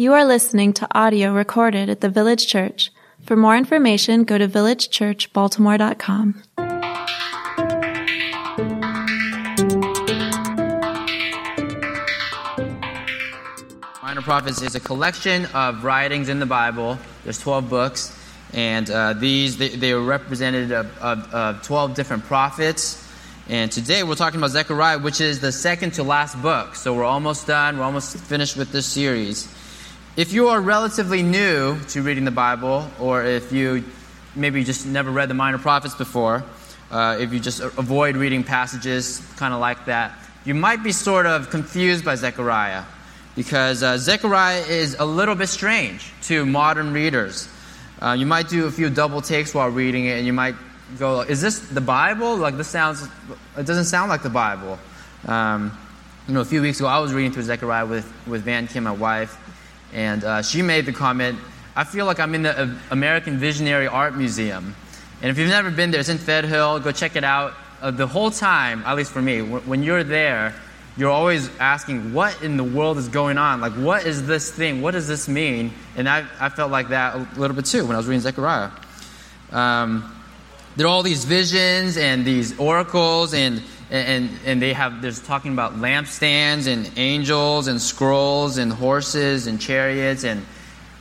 You are listening to audio recorded at the Village Church. For more information, go to villagechurchbaltimore.com. Minor Prophets is a collection of writings in the Bible. There's 12 books, and uh, these they, they are represented of, of, of 12 different prophets. And today we're talking about Zechariah, which is the second to last book. So we're almost done. We're almost finished with this series. If you are relatively new to reading the Bible, or if you maybe just never read the Minor Prophets before, uh, if you just avoid reading passages kind of like that, you might be sort of confused by Zechariah because uh, Zechariah is a little bit strange to modern readers. Uh, you might do a few double takes while reading it, and you might go, "Is this the Bible? Like this sounds? It doesn't sound like the Bible." Um, you know, a few weeks ago, I was reading through Zechariah with with Van Kim, my wife, and uh, she made the comment, "I feel like I'm in the uh, American Visionary Art Museum." And if you've never been there, it's in Fed Hill. Go check it out. Uh, the whole time, at least for me, when you're there you're always asking, what in the world is going on? Like, what is this thing? What does this mean? And I, I felt like that a little bit too when I was reading Zechariah. Um, there are all these visions and these oracles, and, and, and they have, there's talking about lampstands and angels and scrolls and horses and chariots. And,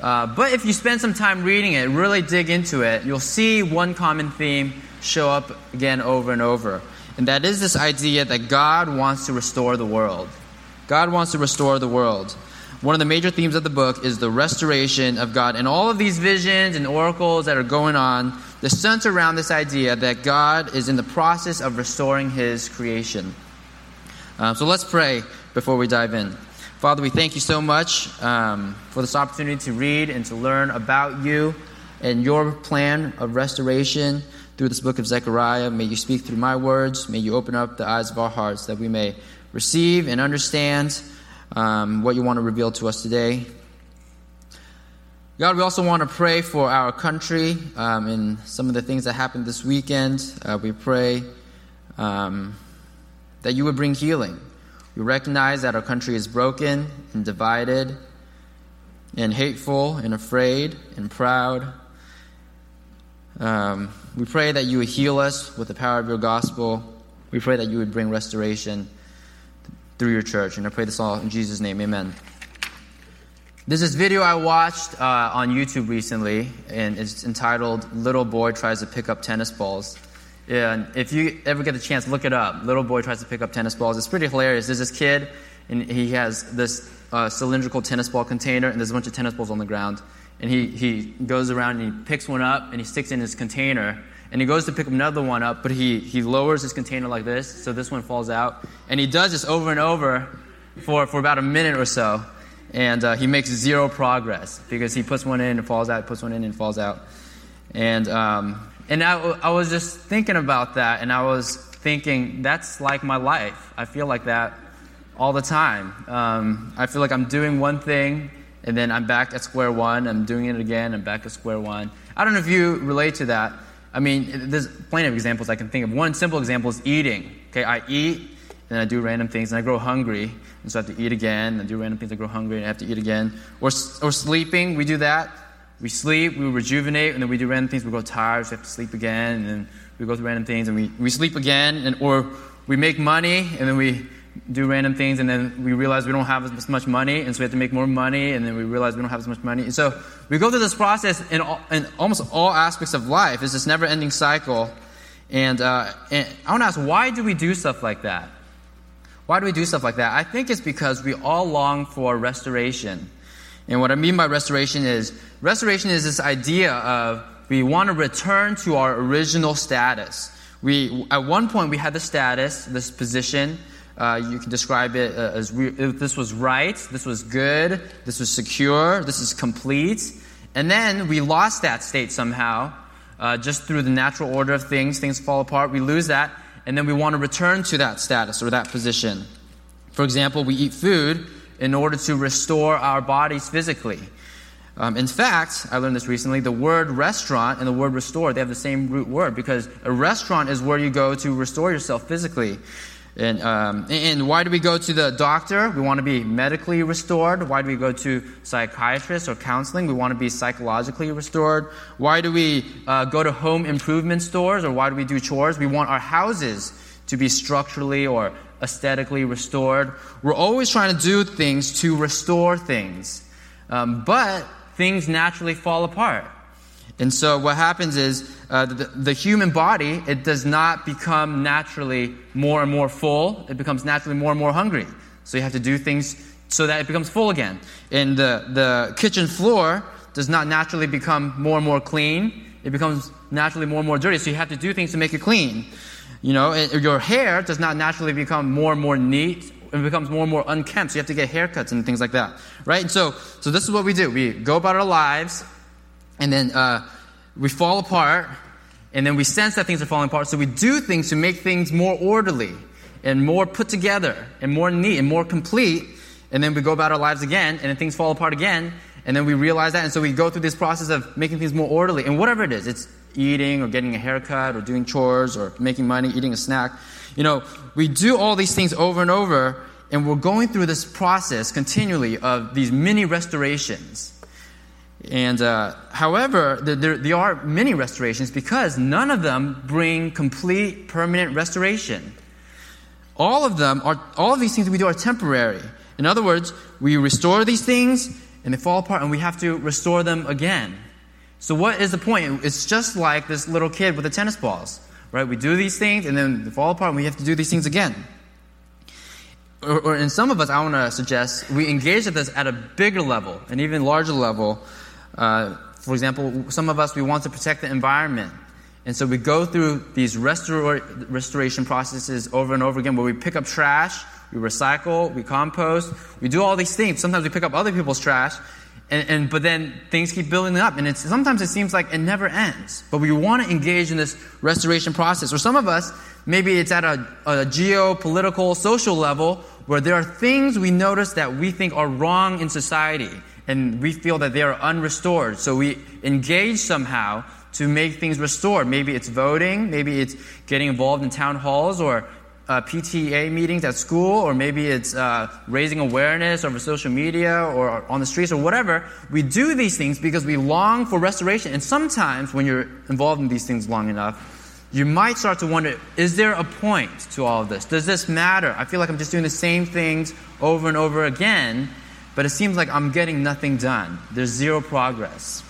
uh, but if you spend some time reading it, really dig into it, you'll see one common theme show up again over and over. And that is this idea that God wants to restore the world. God wants to restore the world. One of the major themes of the book is the restoration of God. And all of these visions and oracles that are going on, they center around this idea that God is in the process of restoring his creation. Um, so let's pray before we dive in. Father, we thank you so much um, for this opportunity to read and to learn about you and your plan of restoration through this book of Zechariah. May you speak through my words. May you open up the eyes of our hearts that we may receive and understand um, what you want to reveal to us today. God, we also want to pray for our country um, and some of the things that happened this weekend. Uh, we pray um, that you would bring healing. We recognize that our country is broken and divided and hateful and afraid and proud. Um, we pray that you would heal us with the power of your gospel. We pray that you would bring restoration through your church. And I pray this all in Jesus' name. Amen. There's this video I watched uh, on YouTube recently, and it's entitled Little Boy Tries to Pick Up Tennis Balls. And if you ever get the chance, look it up. Little Boy Tries to Pick Up Tennis Balls. It's pretty hilarious. There's this kid, and he has this uh, cylindrical tennis ball container, and there's a bunch of tennis balls on the ground and he, he goes around and he picks one up and he sticks it in his container and he goes to pick another one up but he, he lowers his container like this so this one falls out and he does this over and over for, for about a minute or so and uh, he makes zero progress because he puts one in and falls out puts one in and falls out and, um, and I, I was just thinking about that and i was thinking that's like my life i feel like that all the time um, i feel like i'm doing one thing and then I'm back at square one. I'm doing it again. I'm back at square one. I don't know if you relate to that. I mean, there's plenty of examples I can think of. One simple example is eating. Okay, I eat, and I do random things, and I grow hungry, and so I have to eat again, and I do random things, I grow hungry, and I have to eat again. Or, or sleeping, we do that. We sleep, we rejuvenate, and then we do random things, we grow tired, so we have to sleep again, and then we go through random things, and we, we sleep again, and, or we make money, and then we do random things, and then we realize we don't have as much money, and so we have to make more money, and then we realize we don't have as much money. And so we go through this process in, all, in almost all aspects of life. It's this never ending cycle. And, uh, and I want to ask, why do we do stuff like that? Why do we do stuff like that? I think it's because we all long for restoration. And what I mean by restoration is restoration is this idea of we want to return to our original status. We, at one point, we had the status, this position, uh, you can describe it uh, as re- this was right, this was good, this was secure, this is complete. And then we lost that state somehow, uh, just through the natural order of things. Things fall apart, we lose that, and then we want to return to that status or that position. For example, we eat food in order to restore our bodies physically. Um, in fact, I learned this recently, the word restaurant and the word restore, they have the same root word because a restaurant is where you go to restore yourself physically. And, um, and why do we go to the doctor? We want to be medically restored. Why do we go to psychiatrists or counseling? We want to be psychologically restored. Why do we uh, go to home improvement stores or why do we do chores? We want our houses to be structurally or aesthetically restored. We're always trying to do things to restore things. Um, but things naturally fall apart. And so what happens is uh, the, the, human body, it does not become naturally more and more full. It becomes naturally more and more hungry. So you have to do things so that it becomes full again. And the, the kitchen floor does not naturally become more and more clean. It becomes naturally more and more dirty. So you have to do things to make it clean. You know, your hair does not naturally become more and more neat. It becomes more and more unkempt. So you have to get haircuts and things like that. Right? And so, so this is what we do. We go about our lives and then uh, we fall apart, and then we sense that things are falling apart, so we do things to make things more orderly and more put together and more neat and more complete, and then we go about our lives again, and then things fall apart again, and then we realize that, and so we go through this process of making things more orderly, and whatever it is, it's eating or getting a haircut or doing chores or making money, eating a snack. You know, we do all these things over and over, and we're going through this process continually of these mini restorations. And uh, however, there, there, are many restorations because none of them bring complete permanent restoration. All of them are, all of these things we do are temporary. In other words, we restore these things and they fall apart and we have to restore them again. So what is the point? It's just like this little kid with the tennis balls, right? We do these things and then they fall apart and we have to do these things again. Or, or in some of us, I want to suggest we engage with this at a bigger level, an even larger level, uh, for example, some of us, we want to protect the environment. And so we go through these restor- restoration processes over and over again where we pick up trash, we recycle, we compost, we do all these things. Sometimes we pick up other people's trash, and, and, but then things keep building up, and sometimes it seems like it never ends. But we want to engage in this restoration process. Or some of us, maybe it's at a, a geopolitical, social level, where there are things we notice that we think are wrong in society and we feel that they are unrestored. So we engage somehow to make things restored. Maybe it's voting, maybe it's getting involved in town halls or uh, PTA meetings at school, or maybe it's uh, raising awareness over social media or on the streets or whatever. We do these things because we long for restoration. And sometimes when you're involved in these things long enough, you might start to wonder is there a point to all of this? Does this matter? I feel like I'm just doing the same things over and over again but it seems like I'm getting nothing done. There's zero progress.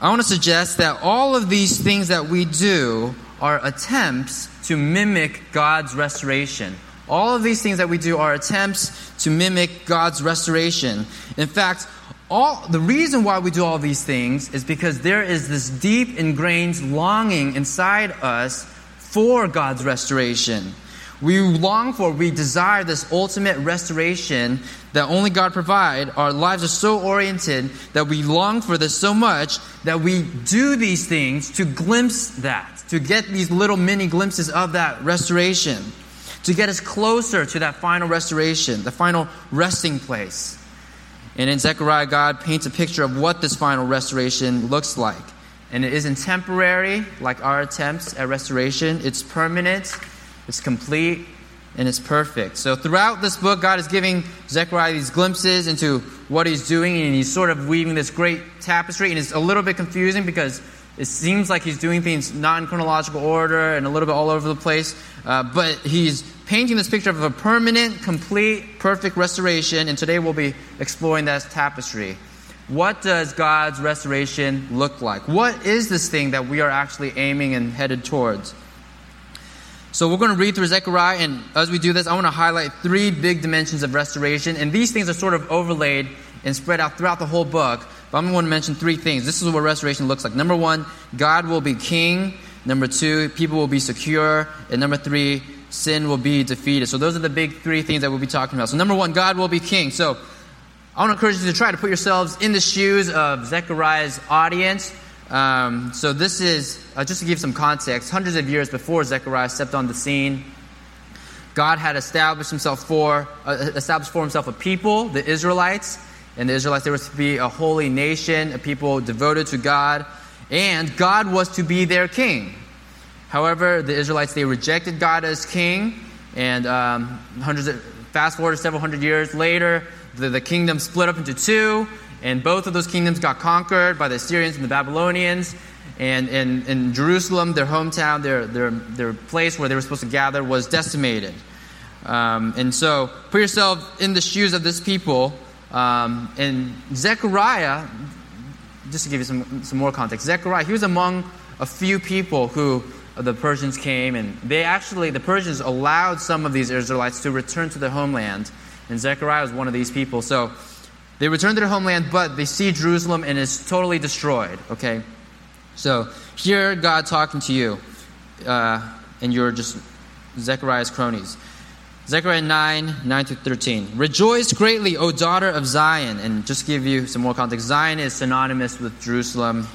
I want to suggest that all of these things that we do are attempts to mimic God's restoration. All of these things that we do are attempts to mimic God's restoration. In fact, all the reason why we do all these things is because there is this deep ingrained longing inside us for God's restoration. We long for, we desire this ultimate restoration that only God provide. Our lives are so oriented that we long for this so much that we do these things to glimpse that, to get these little mini glimpses of that restoration, to get us closer to that final restoration, the final resting place. And in Zechariah, God paints a picture of what this final restoration looks like. And it isn't temporary, like our attempts at restoration. It's permanent, it's complete, and it's perfect. So throughout this book, God is giving Zechariah these glimpses into what he's doing, and he's sort of weaving this great tapestry. And it's a little bit confusing because it seems like he's doing things not in chronological order and a little bit all over the place. Uh, but he's painting this picture of a permanent, complete, perfect restoration. And today we'll be exploring that tapestry. What does God's restoration look like? What is this thing that we are actually aiming and headed towards? So we're going to read through Zechariah, and as we do this, I want to highlight three big dimensions of restoration, and these things are sort of overlaid and spread out throughout the whole book. But I'm going to mention three things. This is what restoration looks like. Number one, God will be king. Number two, people will be secure. And number three, sin will be defeated. So those are the big three things that we'll be talking about. So number one, God will be king. So I want to encourage you to try to put yourselves in the shoes of Zechariah's audience. Um, so this is, uh, just to give some context, hundreds of years before Zechariah stepped on the scene, God had established himself for, uh, established for himself a people, the Israelites. And the Israelites, they were to be a holy nation, a people devoted to God. And God was to be their king. However, the Israelites, they rejected God as king, and um, hundreds of, fast forward several hundred years later, the, the kingdom split up into two, and both of those kingdoms got conquered by the Assyrians and the Babylonians. And in, Jerusalem, their hometown, their, their, their place where they were supposed to gather, was decimated. Um, and so, put yourself in the shoes of this people. Um, and Zechariah, just to give you some, some more context, Zechariah, he was among a few people who the Persians came, and they actually, the Persians allowed some of these Israelites to return to their homeland. And Zechariah was one of these people. So they return to their homeland, but they see Jerusalem and it's totally destroyed. Okay? So here, God talking to you, uh, and you're just Zechariah's cronies. Zechariah 9, 9 to 13. Rejoice greatly, O daughter of Zion. And just give you some more context Zion is synonymous with Jerusalem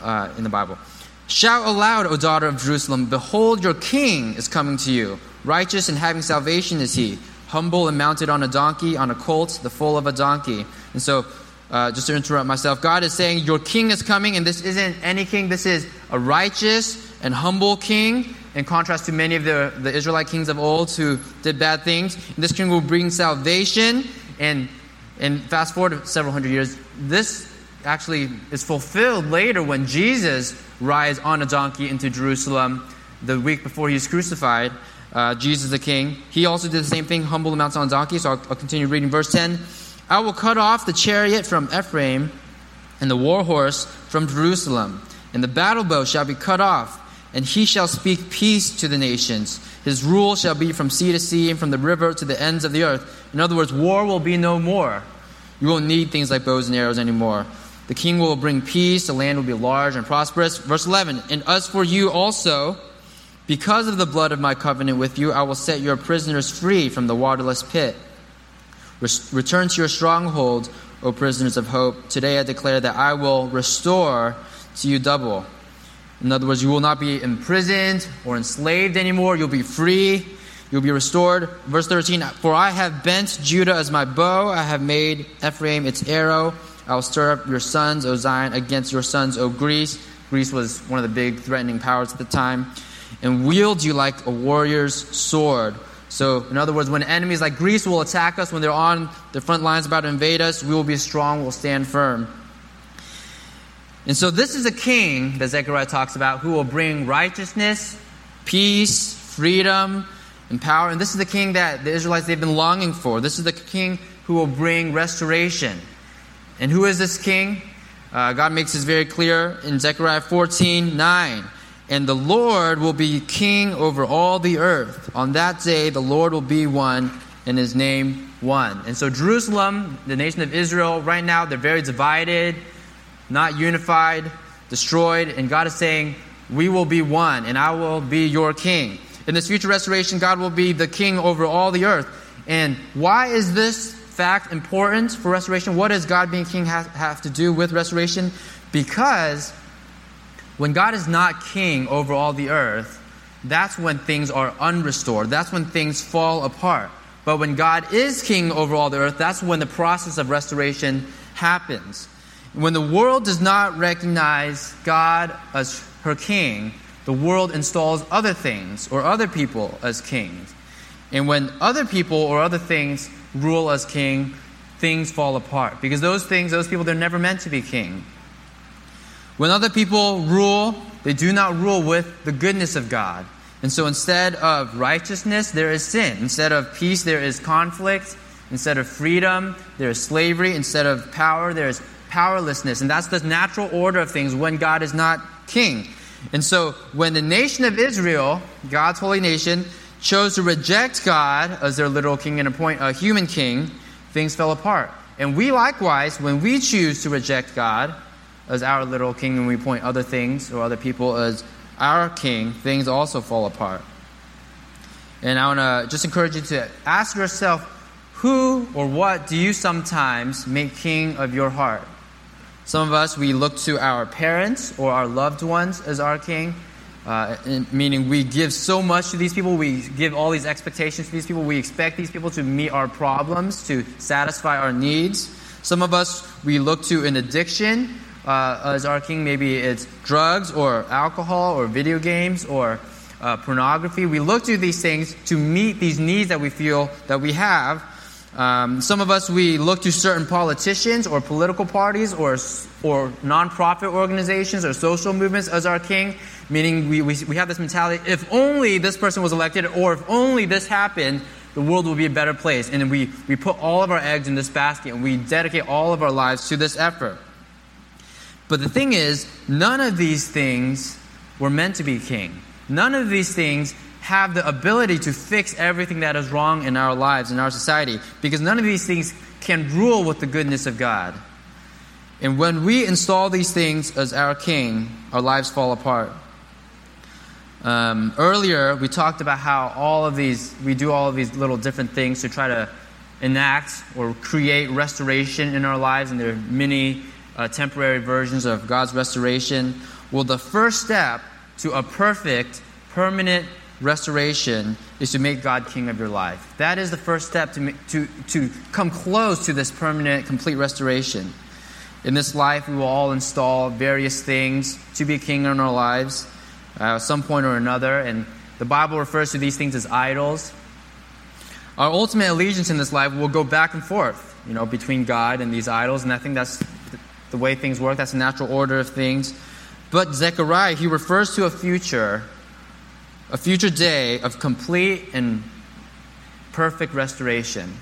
uh, in the Bible. Shout aloud, O daughter of Jerusalem, behold, your king is coming to you. Righteous and having salvation is he, humble and mounted on a donkey, on a colt, the foal of a donkey. And so, uh, just to interrupt myself, God is saying, Your king is coming, and this isn't any king, this is a righteous and humble king, in contrast to many of the, the Israelite kings of old who did bad things. And this king will bring salvation, and, and fast forward several hundred years, this actually is fulfilled later when Jesus rides on a donkey into Jerusalem the week before he's crucified. Uh, Jesus the King. He also did the same thing, humble amounts on donkey. So I'll, I'll continue reading verse 10. I will cut off the chariot from Ephraim and the war horse from Jerusalem, and the battle bow shall be cut off, and he shall speak peace to the nations. His rule shall be from sea to sea and from the river to the ends of the earth. In other words, war will be no more. You won't need things like bows and arrows anymore. The king will bring peace, the land will be large and prosperous. Verse 11 And as for you also, because of the blood of my covenant with you, I will set your prisoners free from the waterless pit. Return to your stronghold, O prisoners of hope. Today I declare that I will restore to you double. In other words, you will not be imprisoned or enslaved anymore. You'll be free. You'll be restored. Verse 13 For I have bent Judah as my bow, I have made Ephraim its arrow. I will stir up your sons, O Zion, against your sons, O Greece. Greece was one of the big threatening powers at the time. And wield you like a warrior's sword. So, in other words, when enemies like Greece will attack us, when they're on the front lines about to invade us, we will be strong, we'll stand firm. And so, this is a king that Zechariah talks about who will bring righteousness, peace, freedom, and power. And this is the king that the Israelites they've been longing for. This is the king who will bring restoration. And who is this king? Uh, God makes this very clear in Zechariah 14 9. And the Lord will be king over all the earth. On that day, the Lord will be one, and his name one. And so, Jerusalem, the nation of Israel, right now, they're very divided, not unified, destroyed. And God is saying, We will be one, and I will be your king. In this future restoration, God will be the king over all the earth. And why is this fact important for restoration? What does God being king have, have to do with restoration? Because when God is not king over all the earth, that's when things are unrestored. That's when things fall apart. But when God is king over all the earth, that's when the process of restoration happens. When the world does not recognize God as her king, the world installs other things or other people as kings. And when other people or other things rule as king, things fall apart. Because those things, those people, they're never meant to be king. When other people rule, they do not rule with the goodness of God. And so instead of righteousness, there is sin. Instead of peace, there is conflict. Instead of freedom, there is slavery. Instead of power, there is powerlessness. And that's the natural order of things when God is not king. And so when the nation of Israel, God's holy nation, chose to reject God as their literal king and appoint a human king, things fell apart. And we likewise, when we choose to reject God as our literal king and we point other things or other people as our king, things also fall apart. And I want to just encourage you to ask yourself who or what do you sometimes make king of your heart? Some of us, we look to our parents or our loved ones as our king. Uh, meaning we give so much to these people, we give all these expectations to these people, we expect these people to meet our problems, to satisfy our needs. Some of us we look to an addiction uh, as our king. Maybe it's drugs or alcohol or video games or uh, pornography. We look to these things to meet these needs that we feel that we have. Um, some of us, we look to certain politicians or political parties or, or nonprofit organizations or social movements as our king, meaning we, we, we have this mentality if only this person was elected or if only this happened, the world will be a better place. And we, we put all of our eggs in this basket and we dedicate all of our lives to this effort. But the thing is, none of these things were meant to be king. None of these things have the ability to fix everything that is wrong in our lives, in our society, because none of these things can rule with the goodness of God. And when we install these things as our king, our lives fall apart. Um, earlier, we talked about how all of these, we do all of these little different things to try to enact or create restoration in our lives, and there are many uh, temporary versions of God's restoration. Well, the first step to a perfect, permanent restoration is to make God king of your life. That is the first step to, to, to come close to this permanent, complete restoration. In this life, we will all install various things to be king in our lives uh, at some point or another, and the Bible refers to these things as idols. Our ultimate allegiance in this life will go back and forth, you know, between God and these idols, and I think that's the way things work. That's the natural order of things. But Zechariah, he refers to a future, a future day of complete and perfect restoration,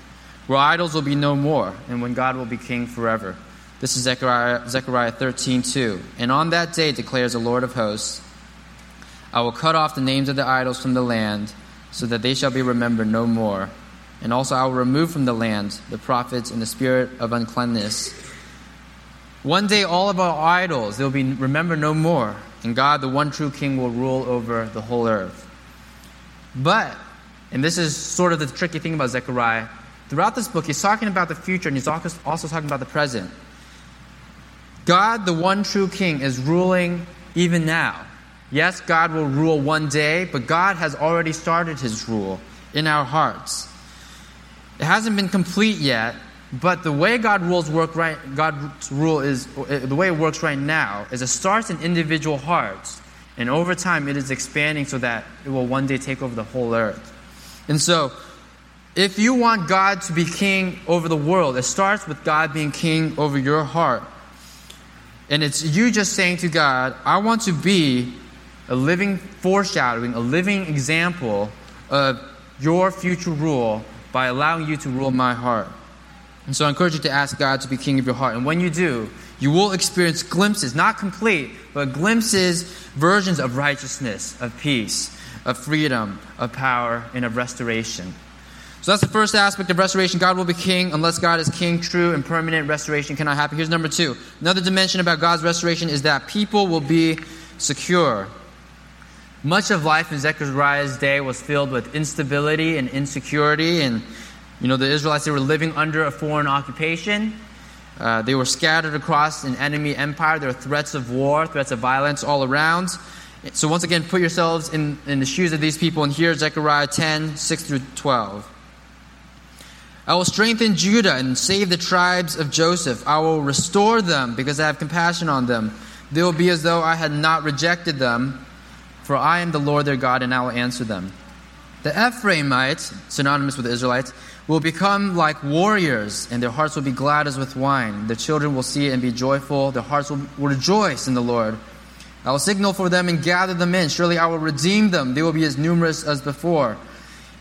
where idols will be no more, and when God will be king forever. This is Zechariah, Zechariah 13, 2. And on that day, declares the Lord of hosts, I will cut off the names of the idols from the land, so that they shall be remembered no more. And also I will remove from the land the prophets and the spirit of uncleanness one day, all of our idols, they'll be remembered no more, and God, the one true King, will rule over the whole earth. But, and this is sort of the tricky thing about Zechariah, throughout this book, he's talking about the future and he's also talking about the present. God, the one true King, is ruling even now. Yes, God will rule one day, but God has already started his rule in our hearts. It hasn't been complete yet, but the way God rules work right, God's rule is uh, the way it works right now is it starts in individual hearts, and over time it is expanding so that it will one day take over the whole earth. And so, if you want God to be king over the world, it starts with God being king over your heart. And it's you just saying to God, I want to be a living foreshadowing, a living example of your future rule by allowing you to rule my heart. And so I encourage you to ask God to be king of your heart. And when you do, you will experience glimpses, not complete, but glimpses, versions of righteousness, of peace, of freedom, of power, and of restoration. So that's the first aspect of restoration. God will be king unless God is king. True and permanent restoration cannot happen. Here's number two. Another dimension about God's restoration is that people will be secure. Much of life in Zechariah's day was filled with instability and insecurity and you know, the Israelites, they were living under a foreign occupation. Uh, they were scattered across an enemy empire. There were threats of war, threats of violence all around. So, once again, put yourselves in, in the shoes of these people. And here's Zechariah 10 6 through 12. I will strengthen Judah and save the tribes of Joseph. I will restore them because I have compassion on them. They will be as though I had not rejected them, for I am the Lord their God, and I will answer them. The Ephraimites, synonymous with the Israelites, will become like warriors, and their hearts will be glad as with wine. Their children will see it and be joyful. Their hearts will rejoice in the Lord. I will signal for them and gather them in. Surely I will redeem them. They will be as numerous as before.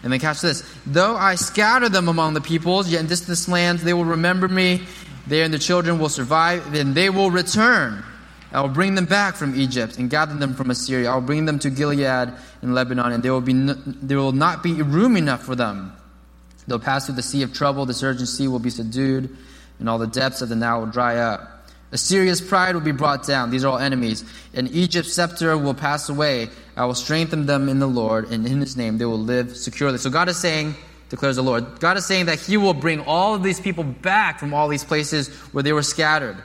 And then catch this. Though I scatter them among the peoples, yet in distant lands they will remember me. They and their children will survive. Then they will return. I will bring them back from Egypt and gather them from Assyria. I will bring them to Gilead and Lebanon, and there will, be no, there will not be room enough for them. They'll pass through the sea of trouble, the surging sea will be subdued, and all the depths of the Nile will dry up. Assyria's pride will be brought down. These are all enemies. And Egypt's scepter will pass away. I will strengthen them in the Lord, and in his name they will live securely. So God is saying, declares the Lord, God is saying that he will bring all of these people back from all these places where they were scattered.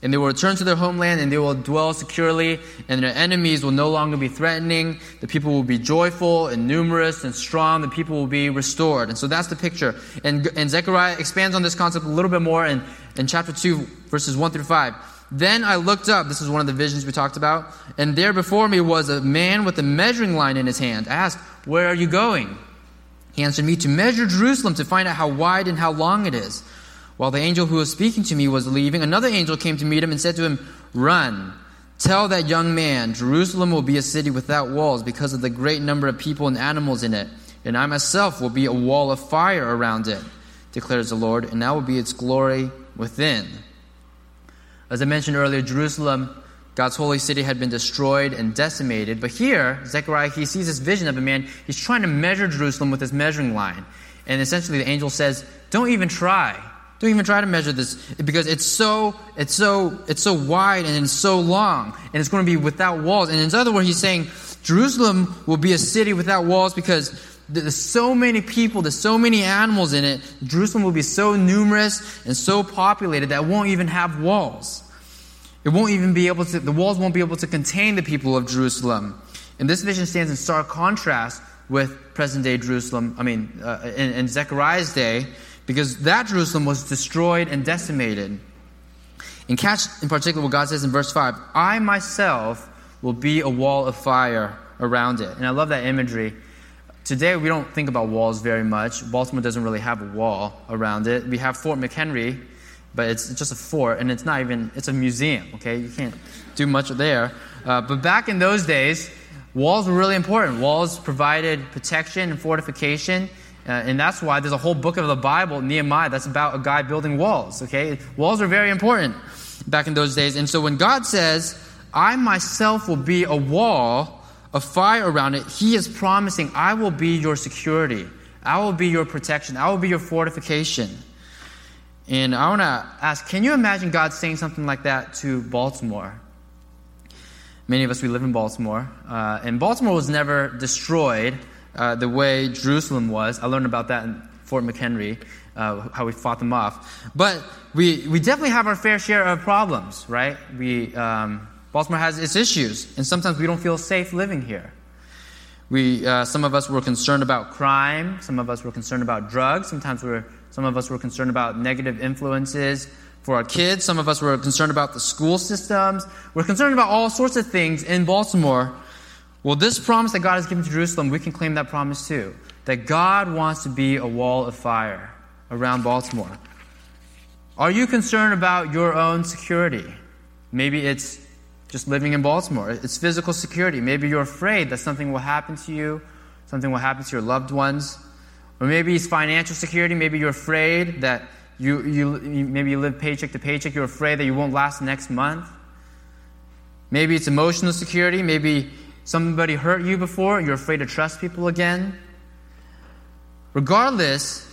And they will return to their homeland and they will dwell securely, and their enemies will no longer be threatening. The people will be joyful and numerous and strong. The people will be restored. And so that's the picture. And, and Zechariah expands on this concept a little bit more in, in chapter 2, verses 1 through 5. Then I looked up. This is one of the visions we talked about. And there before me was a man with a measuring line in his hand. I asked, Where are you going? He answered me, To measure Jerusalem, to find out how wide and how long it is. While the angel who was speaking to me was leaving, another angel came to meet him and said to him, Run. Tell that young man, Jerusalem will be a city without walls because of the great number of people and animals in it. And I myself will be a wall of fire around it, declares the Lord, and that will be its glory within. As I mentioned earlier, Jerusalem, God's holy city, had been destroyed and decimated. But here, Zechariah, he sees this vision of a man. He's trying to measure Jerusalem with his measuring line. And essentially, the angel says, Don't even try. Don't even try to measure this because it's so it's so it's so wide and it's so long and it's going to be without walls. And in other words, he's saying Jerusalem will be a city without walls because there's so many people, there's so many animals in it. Jerusalem will be so numerous and so populated that it won't even have walls. It won't even be able to, the walls won't be able to contain the people of Jerusalem. And this vision stands in stark contrast with present day Jerusalem, I mean, uh, in, in Zechariah's day, because that Jerusalem was destroyed and decimated. And catch in particular what God says in verse 5 I myself will be a wall of fire around it. And I love that imagery. Today, we don't think about walls very much. Baltimore doesn't really have a wall around it. We have Fort McHenry, but it's just a fort, and it's not even, it's a museum, okay? You can't do much there. Uh, but back in those days, walls were really important. Walls provided protection and fortification. Uh, and that's why there's a whole book of the Bible, Nehemiah, that's about a guy building walls, okay? Walls are very important back in those days. And so when God says, I myself will be a wall of fire around it, He is promising, I will be your security. I will be your protection. I will be your fortification. And I want to ask, can you imagine God saying something like that to Baltimore? Many of us, we live in Baltimore. Uh, and Baltimore was never destroyed uh, the way Jerusalem was. I learned about that in Fort McHenry, uh, how we fought them off. But we, we definitely have our fair share of problems, right? We, um, Baltimore has its issues, and sometimes we don't feel safe living here. We, uh, some of us were concerned about crime. Some of us were concerned about drugs. Sometimes we're, some of us were concerned about negative influences for our kids. Some of us were concerned about the school systems. We're concerned about all sorts of things in Baltimore well, this promise that God has given to Jerusalem, we can claim that promise too. That God wants to be a wall of fire around Baltimore. Are you concerned about your own security? Maybe it's just living in Baltimore. It's physical security. Maybe you're afraid that something will happen to you, something will happen to your loved ones. Or maybe it's financial security. Maybe you're afraid that you, you, maybe you live paycheck to paycheck. You're afraid that you won't last next month. Maybe it's emotional security. Maybe Somebody hurt you before, you're afraid to trust people again. Regardless,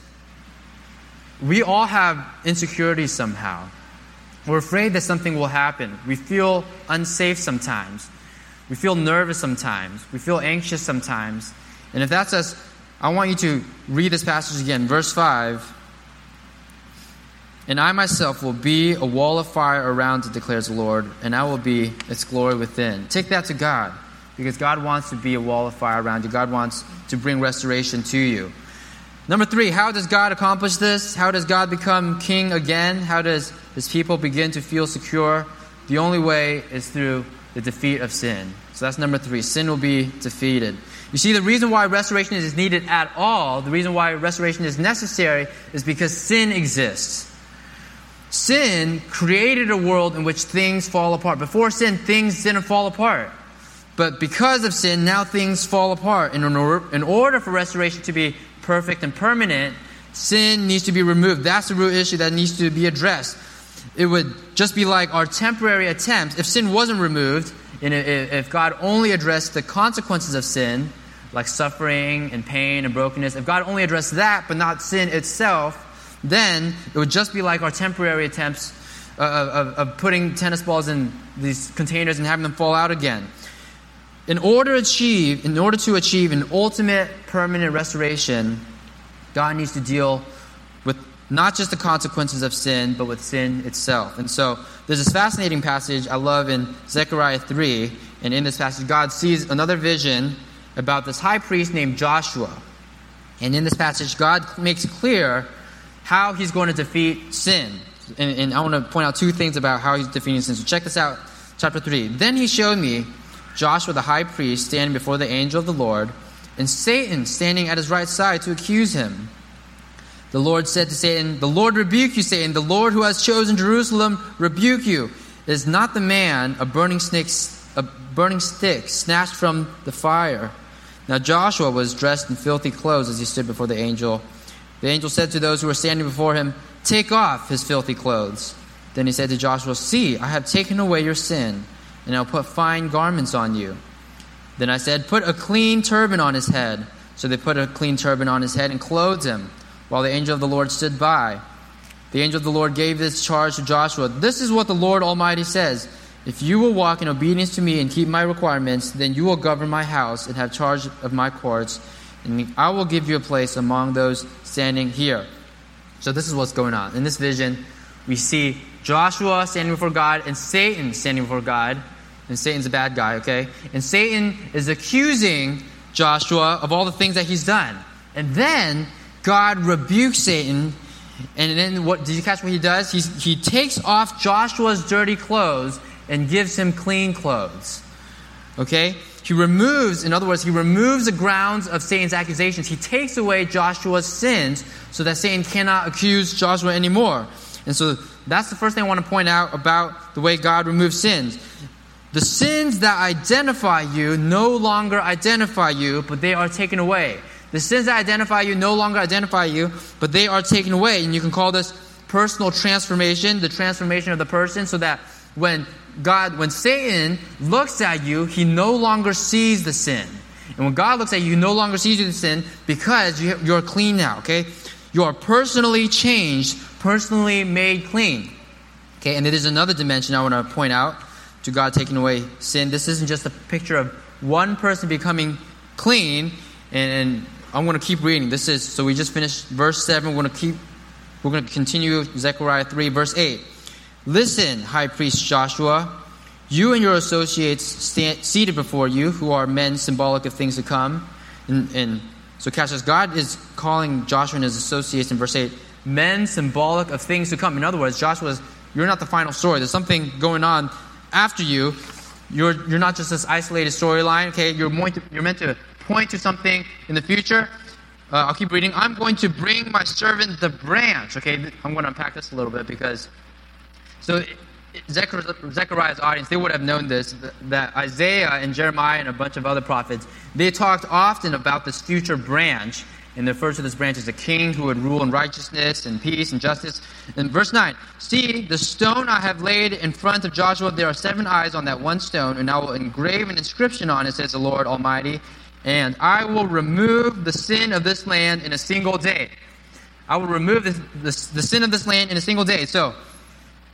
we all have insecurities somehow. We're afraid that something will happen. We feel unsafe sometimes. We feel nervous sometimes. We feel anxious sometimes. And if that's us, I want you to read this passage again, verse 5. And I myself will be a wall of fire around it, declares the Lord, and I will be its glory within. Take that to God because God wants to be a wall of fire around you. God wants to bring restoration to you. Number three, how does God accomplish this? How does God become king again? How does his people begin to feel secure? The only way is through the defeat of sin. So that's number three. Sin will be defeated. You see, the reason why restoration is needed at all, the reason why restoration is necessary, is because sin exists. Sin created a world in which things fall apart. Before sin, things didn't fall apart. But because of sin, now things fall apart. In order, in order for restoration to be perfect and permanent, sin needs to be removed. That's the root issue that needs to be addressed. It would just be like our temporary attempts. If sin wasn't removed, and if God only addressed the consequences of sin, like suffering and pain and brokenness, if God only addressed that but not sin itself, then it would just be like our temporary attempts uh, of, of, of putting tennis balls in these containers and having them fall out again in order to achieve, in order to achieve an ultimate permanent restoration, God needs to deal with not just the consequences of sin, but with sin itself. And so there's this fascinating passage I love in Zechariah 3. And in this passage, God sees another vision about this high priest named Joshua. And in this passage, God makes clear how he's going to defeat sin. And, and I want to point out two things about how he's defeating sin. So check this out, chapter 3. Then he showed me Joshua the high priest standing before the angel of the Lord, and Satan standing at his right side to accuse him. The Lord said to Satan, The Lord rebuke you, Satan. The Lord who has chosen Jerusalem rebuke you. Is not the man a burning stick, a burning stick snatched from the fire? Now Joshua was dressed in filthy clothes as he stood before the angel. The angel said to those who were standing before him, Take off his filthy clothes. Then he said to Joshua, See, I have taken away your sin, and I'll put fine garments on you. Then I said, Put a clean turban on his head. So they put a clean turban on his head and clothed him, while the angel of the Lord stood by. The angel of the Lord gave this charge to Joshua This is what the Lord Almighty says. If you will walk in obedience to me and keep my requirements, then you will govern my house and have charge of my courts, and I will give you a place among those standing here. So, this is what's going on. In this vision, we see Joshua standing before God and Satan standing before God. And Satan's a bad guy, okay? And Satan is accusing Joshua of all the things that he's done. And then God rebukes Satan. And then what did you catch what he does? He's, he takes off Joshua's dirty clothes and gives him clean clothes. Okay? He removes, in other words, he removes the grounds of Satan's accusations. He takes away Joshua's sins so that Satan cannot accuse Joshua anymore. And so that's the first thing I want to point out about the way God removes sins. The sins that identify you no longer identify you, but they are taken away. The sins that identify you no longer identify you, but they are taken away. And you can call this personal transformation, the transformation of the person, so that when God, when Satan looks at you, he no longer sees the sin. And when God looks at you, he no longer sees you the sin because you, are clean now, okay? You are personally changed, personally made clean. Okay, and it is another dimension I want to point out to God taking away sin. This isn't just a picture of one person becoming clean, and, and I'm going to keep reading. This is, so we just finished verse 7. We're going to keep, we're going to continue Zechariah 3, verse 8. Listen, High Priest Joshua, you and your associates stand, seated before you, who are men symbolic of things to come. And, and so, this God is calling Joshua and his associates in verse 8 men symbolic of things to come. In other words, Joshua you're not the final story. There's something going on after you. You're, you're not just this isolated storyline, okay? You're, to, you're meant to point to something in the future. Uh, I'll keep reading. I'm going to bring my servant the branch. Okay, I'm going to unpack this a little bit because so Zechariah's audience, they would have known this, that Isaiah and Jeremiah and a bunch of other prophets, they talked often about this future branch, and referred to this branch as a king who would rule in righteousness and peace and justice. In verse 9, see, the stone I have laid in front of Joshua, there are seven eyes on that one stone, and I will engrave an inscription on it, says the Lord Almighty, and I will remove the sin of this land in a single day. I will remove the sin of this land in a single day. So,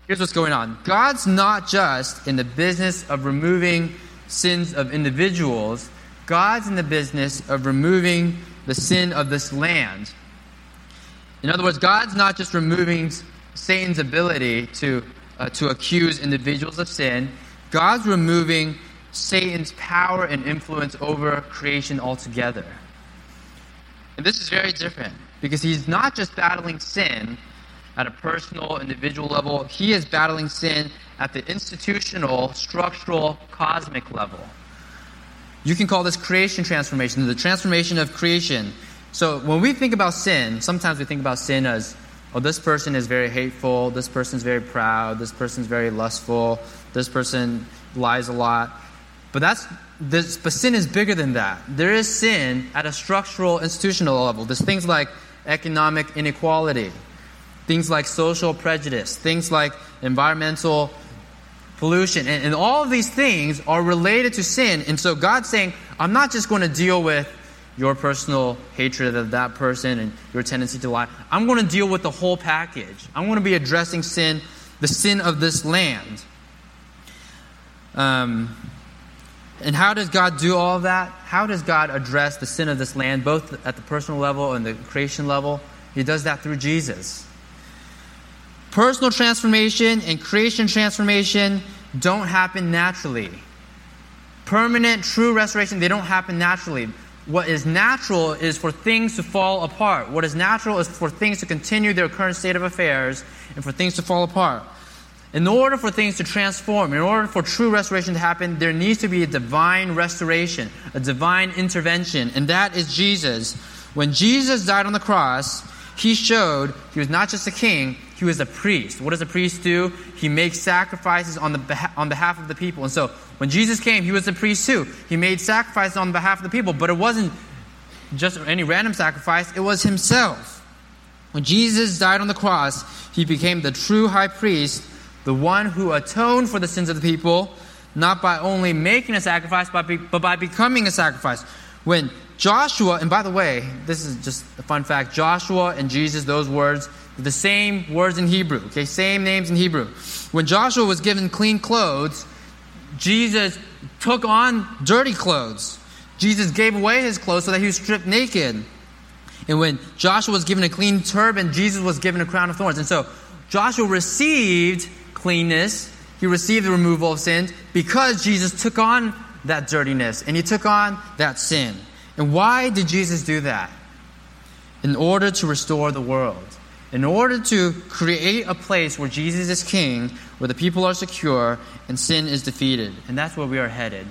here's what's going on God's not just in the business of removing sins of individuals, God's in the business of removing the sin of this land. In other words, God's not just removing Satan's ability to, uh, to accuse individuals of sin, God's removing Satan's power and influence over creation altogether. And this is very different because he's not just battling sin, at a personal, individual level. He is battling sin at the institutional, structural, cosmic level. You can call this creation transformation, the transformation of creation. So when we think about sin, sometimes we think about sin as, oh, this person is very hateful, this person is very proud, this person is very lustful, this person lies a lot. But that's this, but sin is bigger than that. There is sin at a structural, institutional level. There's things like economic inequality things like social prejudice, things like environmental pollution. And, and, all of these things are related to sin. And so God's saying, I'm not just going to deal with your personal hatred of that person and your tendency to lie. I'm going to deal with the whole package. I'm going to be addressing sin, the sin of this land. Um, and how does God do all of that? How does God address the sin of this land, both at the personal level and the creation level? He does that through Jesus. Personal transformation and creation transformation don't happen naturally. Permanent, true restoration, they don't happen naturally. what is natural is for things to fall apart. What is natural is for things to continue their current state of affairs and for things to fall apart. In order for things to transform, in order for true restoration to happen, there needs to be a divine restoration, a divine intervention, and that is Jesus. When Jesus died on the cross, he showed he was not just a king, he was a priest. What does a priest do? He makes sacrifices on, the on behalf of the people. And so when Jesus came, he was a priest too. He made sacrifices on behalf of the people, but it wasn't just any random sacrifice, it was himself. When Jesus died on the cross, he became the true high priest the one who atoned for the sins of the people, not by only making a sacrifice, but, be, but by becoming a sacrifice. When Joshua, and by the way, this is just a fun fact Joshua and Jesus, those words, the same words in Hebrew, okay, same names in Hebrew. When Joshua was given clean clothes, Jesus took on dirty clothes. Jesus gave away his clothes so that he was stripped naked. And when Joshua was given a clean turban, Jesus was given a crown of thorns. And so Joshua received cleanness, he received the removal of sin because Jesus took on that dirtiness and he took on that sin. And why did Jesus do that? In order to restore the world. In order to create a place where Jesus is king, where the people are secure and sin is defeated. And that's where we are headed.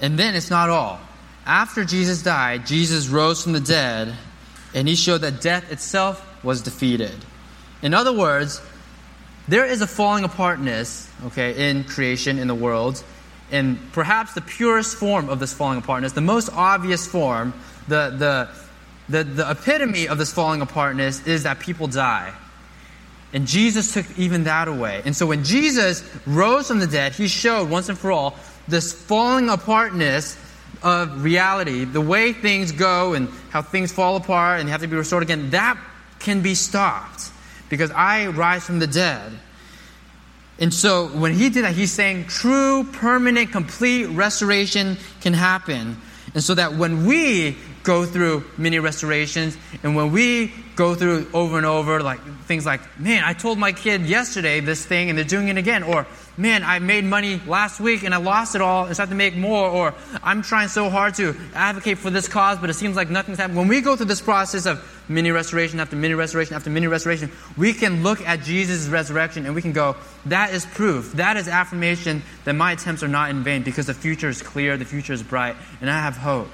And then it's not all. After Jesus died, Jesus rose from the dead and he showed that death itself was defeated. In other words, there is a falling apartness, okay, in creation, in the world, and perhaps the purest form of this falling apartness, the most obvious form, the, the, the, the epitome of this falling apartness is that people die. And Jesus took even that away. And so when Jesus rose from the dead, he showed once and for all this falling apartness of reality, the way things go and how things fall apart and have to be restored again, that can be stopped because I rise from the dead. And so when he did that, he's saying true, permanent, complete restoration can happen. And so that when we go through many restorations and when we go through over and over, like things like, man, I told my kid yesterday this thing and they're doing it again, or man, I made money last week and I lost it all and so I have to make more, or I'm trying so hard to advocate for this cause, but it seems like nothing's happening. When we go through this process of mini restoration after mini restoration after mini restoration, we can look at Jesus' resurrection and we can go, that is proof, that is affirmation that my attempts are not in vain because the future is clear, the future is bright, and I have hope.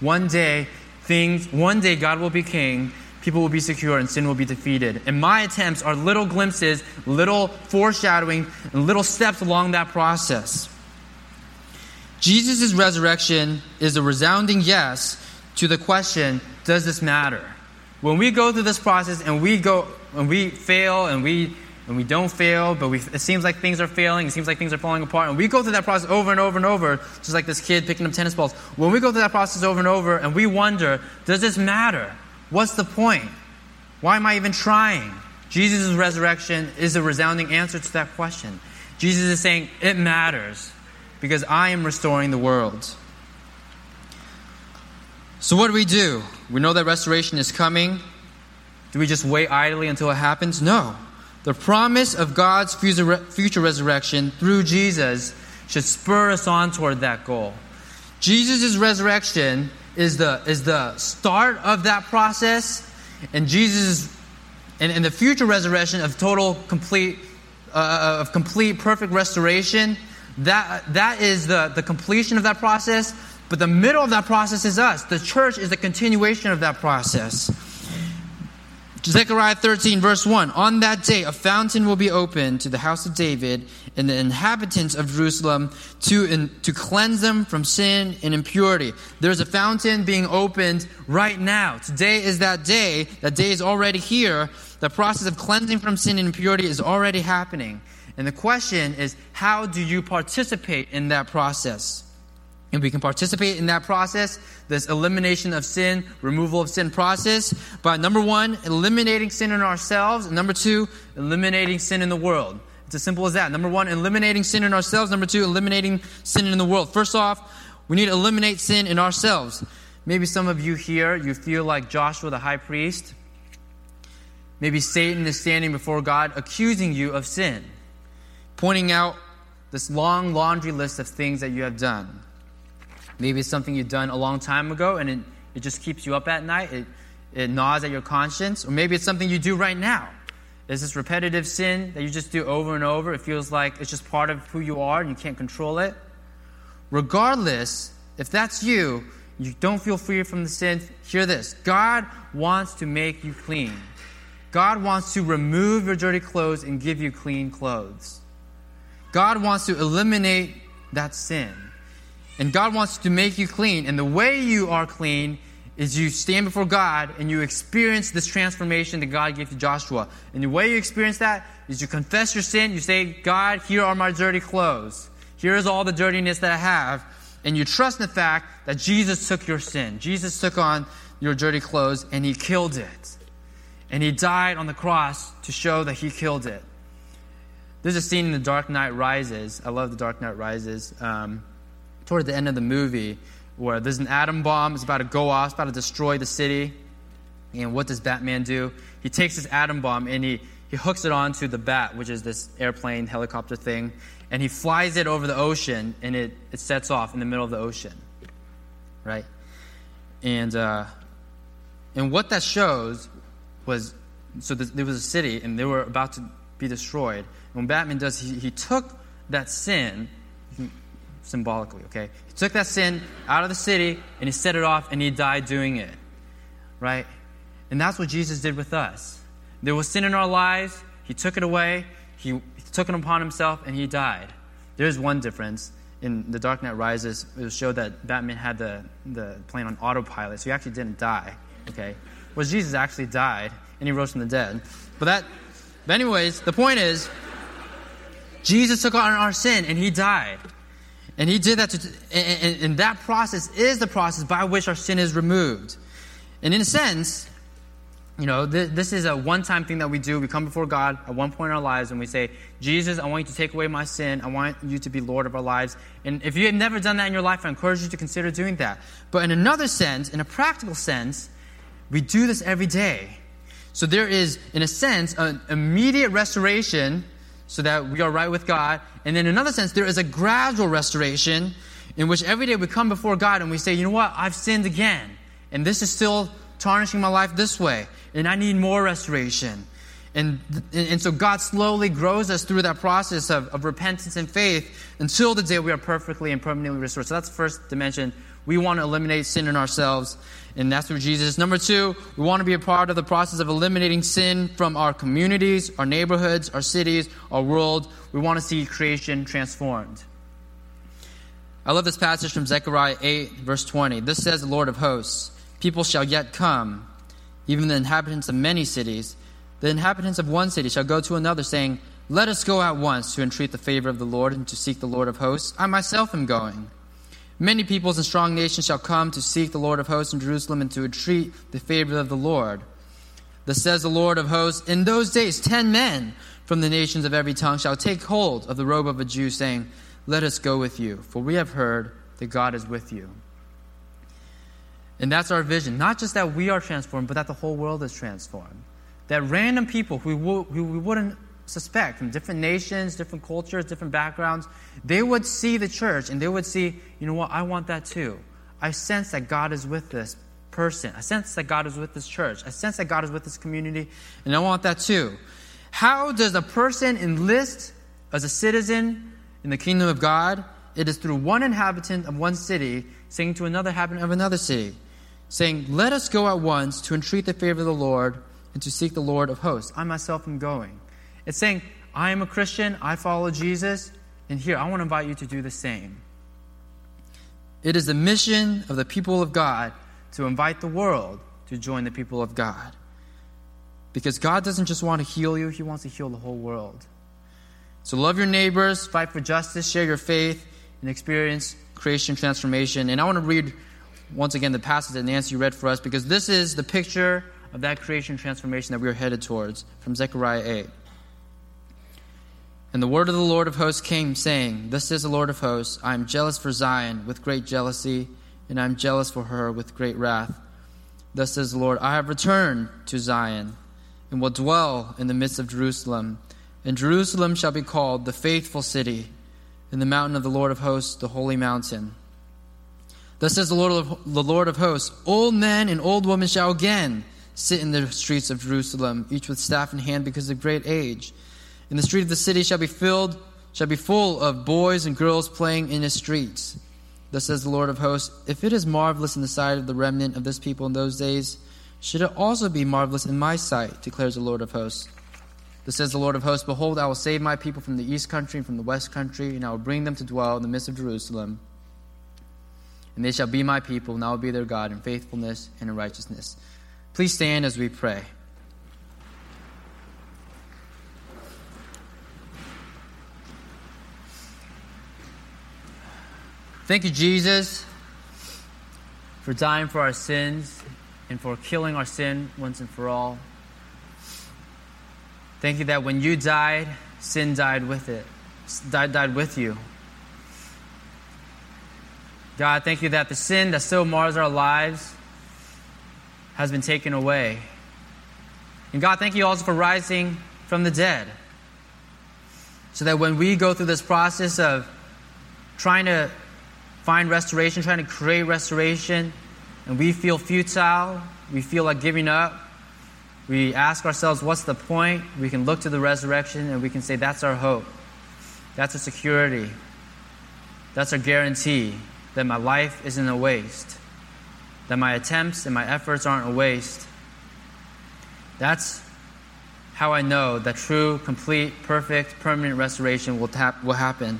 One day, things, one day God will be king, people will be secure and sin will be defeated. And my attempts are little glimpses, little foreshadowing, and little steps along that process. Jesus' resurrection is a resounding yes to the question does this matter? When we go through this process and we go and we fail and we and we don't fail, but we, it seems like things are failing, it seems like things are falling apart, and we go through that process over and over and over, just like this kid picking up tennis balls. When we go through that process over and over and we wonder, does this matter? What's the point? Why am I even trying? Jesus' resurrection is a resounding answer to that question. Jesus is saying, It matters because I am restoring the world. So, what do we do? We know that restoration is coming. Do we just wait idly until it happens? No. The promise of God's future resurrection through Jesus should spur us on toward that goal. Jesus' resurrection is the, is the start of that process, and Jesus and, and the future resurrection of total, complete, uh, of complete, perfect restoration, that, that is the, the completion of that process. But the middle of that process is us. The church is the continuation of that process. Zechariah 13, verse 1 On that day, a fountain will be opened to the house of David and the inhabitants of Jerusalem to, in, to cleanse them from sin and impurity. There's a fountain being opened right now. Today is that day. That day is already here. The process of cleansing from sin and impurity is already happening. And the question is, how do you participate in that process? And we can participate in that process, this elimination of sin, removal of sin process, by number one, eliminating sin in ourselves, and number two, eliminating sin in the world. It's as simple as that. Number one, eliminating sin in ourselves. Number two, eliminating sin in the world. First off, we need to eliminate sin in ourselves. Maybe some of you here, you feel like Joshua the high priest. Maybe Satan is standing before God accusing you of sin, pointing out this long laundry list of things that you have done. Maybe it's something you've done a long time ago and it, it just keeps you up at night. It, it gnaws at your conscience. Or maybe it's something you do right now. It's this repetitive sin that you just do over and over. It feels like it's just part of who you are and you can't control it. Regardless, if that's you, you don't feel free from the sin, hear this God wants to make you clean. God wants to remove your dirty clothes and give you clean clothes. God wants to eliminate that sin. And God wants to make you clean. And the way you are clean is you stand before God and you experience this transformation that God gave to Joshua. And the way you experience that is you confess your sin. You say, God, here are my dirty clothes. Here is all the dirtiness that I have. And you trust in the fact that Jesus took your sin. Jesus took on your dirty clothes and he killed it. And he died on the cross to show that he killed it. There's a scene in The Dark Knight Rises. I love The Dark Knight Rises. Um, toward the end of the movie, where there's an atom bomb, it's about to go off, it's about to destroy the city. And what does Batman do? He takes this atom bomb and he, he hooks it onto the bat, which is this airplane, helicopter thing, and he flies it over the ocean and it, it sets off in the middle of the ocean. Right? And, uh, and what that shows was so there was a city and they were about to be destroyed. And when Batman does, he, he took that sin, symbolically, okay? He took that sin out of the city and he set it off and he died doing it, right? And that's what Jesus did with us. There was sin in our lives, he took it away, he, took it upon himself, and he died. There's one difference. In The Dark Knight Rises, it showed that Batman had the, the plane on autopilot, so he actually didn't die, okay? Well, Jesus actually died, and he rose from the dead. But that, but anyways, the point is, Jesus took on our sin, and he died. And he did that, to, and, and, that process is the process by which our sin is removed. And in a sense, you know, th- this is a one time thing that we do. We come before God at one point in our lives and we say, Jesus, I want you to take away my sin. I want you to be Lord of our lives. And if you have never done that in your life, I encourage you to consider doing that. But in another sense, in a practical sense, we do this every day. So there is, in a sense, an immediate restoration so that we are right with God. And then in another sense, there is a gradual restoration in which every day we come before God and we say, you know what, I've sinned again. And this is still tarnishing my life this way. And I need more restoration. And, and so God slowly grows us through that process of, of repentance and faith until the day we are perfectly and permanently restored. So that's the first dimension. We want to eliminate sin in ourselves and that's where Jesus. Number two, we want to be a part of the process of eliminating sin from our communities, our neighborhoods, our cities, our world. We want to see creation transformed. I love this passage from Zechariah 8, verse 20. This says, The Lord of hosts, people shall yet come, even the inhabitants of many cities. The inhabitants of one city shall go to another, saying, Let us go at once to entreat the favor of the Lord and to seek the Lord of hosts. I myself am going. Many peoples and strong nations shall come to seek the Lord of hosts in Jerusalem and to entreat the favor of the Lord. Thus says the Lord of hosts, In those days ten men from the nations of every tongue shall take hold of the robe of a Jew, saying, Let us go with you, for we have heard that God is with you. And that's our vision. Not just that we are transformed, but that the whole world is transformed. That random people who, we wouldn't suspect from different nations, different cultures, different backgrounds, they would see the church and they would see, you know what, I want that too. I sense that God is with this person. I sense that God is with this church. I sense that God is with this community, and I want that too. How does a person enlist as a citizen in the kingdom of God? It is through one inhabitant of one city saying to another inhabitant of another city, saying, Let us go at once to entreat the favor of the Lord and to seek the Lord of hosts. I myself am going. It's saying, I am a Christian, I follow Jesus, and here, I want to invite you to do the same. It is the mission of the people of God to invite the world to join the people of God. Because God doesn't just want to heal you, He wants to heal the whole world. So love your neighbors, fight for justice, share your faith, and experience creation transformation. And I want to read once again the passage that Nancy read for us because this is the picture of that creation transformation that we are headed towards from Zechariah 8. And the word of the Lord of hosts came, saying, Thus says the Lord of hosts, I am jealous for Zion with great jealousy, and I am jealous for her with great wrath. Thus says the Lord, I have returned to Zion, and will dwell in the midst of Jerusalem. And Jerusalem shall be called the faithful city, and the mountain of the Lord of hosts, the holy mountain. Thus says the Lord of, the Lord of hosts Old men and old women shall again sit in the streets of Jerusalem, each with staff in hand because of great age. And the street of the city shall be filled, shall be full of boys and girls playing in the streets. Thus says the Lord of hosts If it is marvelous in the sight of the remnant of this people in those days, should it also be marvelous in my sight, declares the Lord of hosts. Thus says the Lord of hosts Behold, I will save my people from the east country and from the west country, and I will bring them to dwell in the midst of Jerusalem. And they shall be my people, and I will be their God in faithfulness and in righteousness. Please stand as we pray. Thank you, Jesus, for dying for our sins and for killing our sin once and for all. Thank you that when you died, sin died with it, died, died with you. God, thank you that the sin that still mars our lives has been taken away. And God, thank you also for rising from the dead. So that when we go through this process of trying to find restoration, trying to create restoration, and we feel futile, we feel like giving up, we ask ourselves, what's the point? We can look to the resurrection and we can say, that's our hope. That's our security. That's our guarantee that my life isn't a waste, that my attempts and my efforts aren't a waste. That's how I know that true, complete, perfect, permanent restoration will, tap, will happen.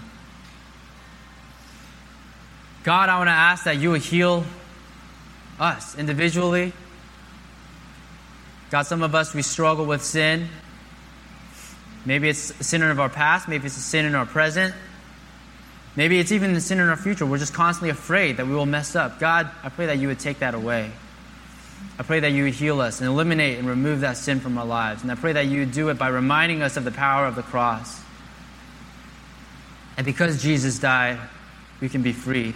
God, I want to ask that you would heal us individually. God, some of us, we struggle with sin. Maybe it's a sin of our past, maybe it's a sin in our present. Maybe it's even the sin in our future. We're just constantly afraid that we will mess up. God, I pray that you would take that away. I pray that you would heal us and eliminate and remove that sin from our lives. And I pray that you would do it by reminding us of the power of the cross. And because Jesus died, we can be freed.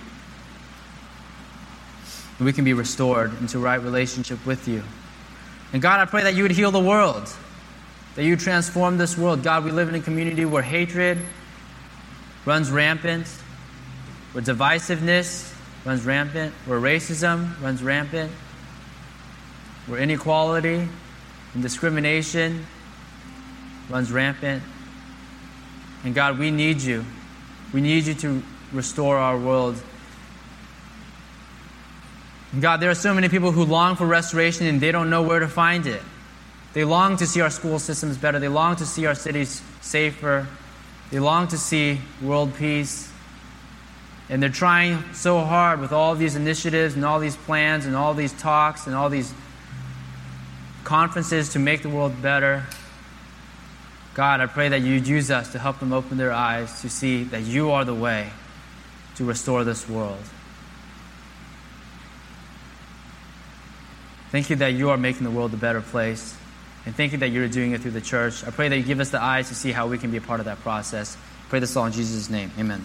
We can be restored into right relationship with you. And God, I pray that you would heal the world, that you transform this world. God, we live in a community where hatred, runs rampant, where divisiveness runs rampant, where racism runs rampant, where inequality and discrimination runs rampant. And God, we need you. We need you to restore our world. God, there are so many people who long for restoration and they don't know where to find it. They long to see our school systems better. They long to see our cities safer. They long to see world peace. And they're trying so hard with all these initiatives and all these plans and all these talks and all these conferences to make the world better. God, I pray that you'd use us to help them open their eyes to see that you are the way to restore this world. Thank you that you are making the world a better place. And thank you that you're doing it through the church. I pray that you give us the eyes to see how we can be a part of that process. I pray this all in Jesus' name. Amen.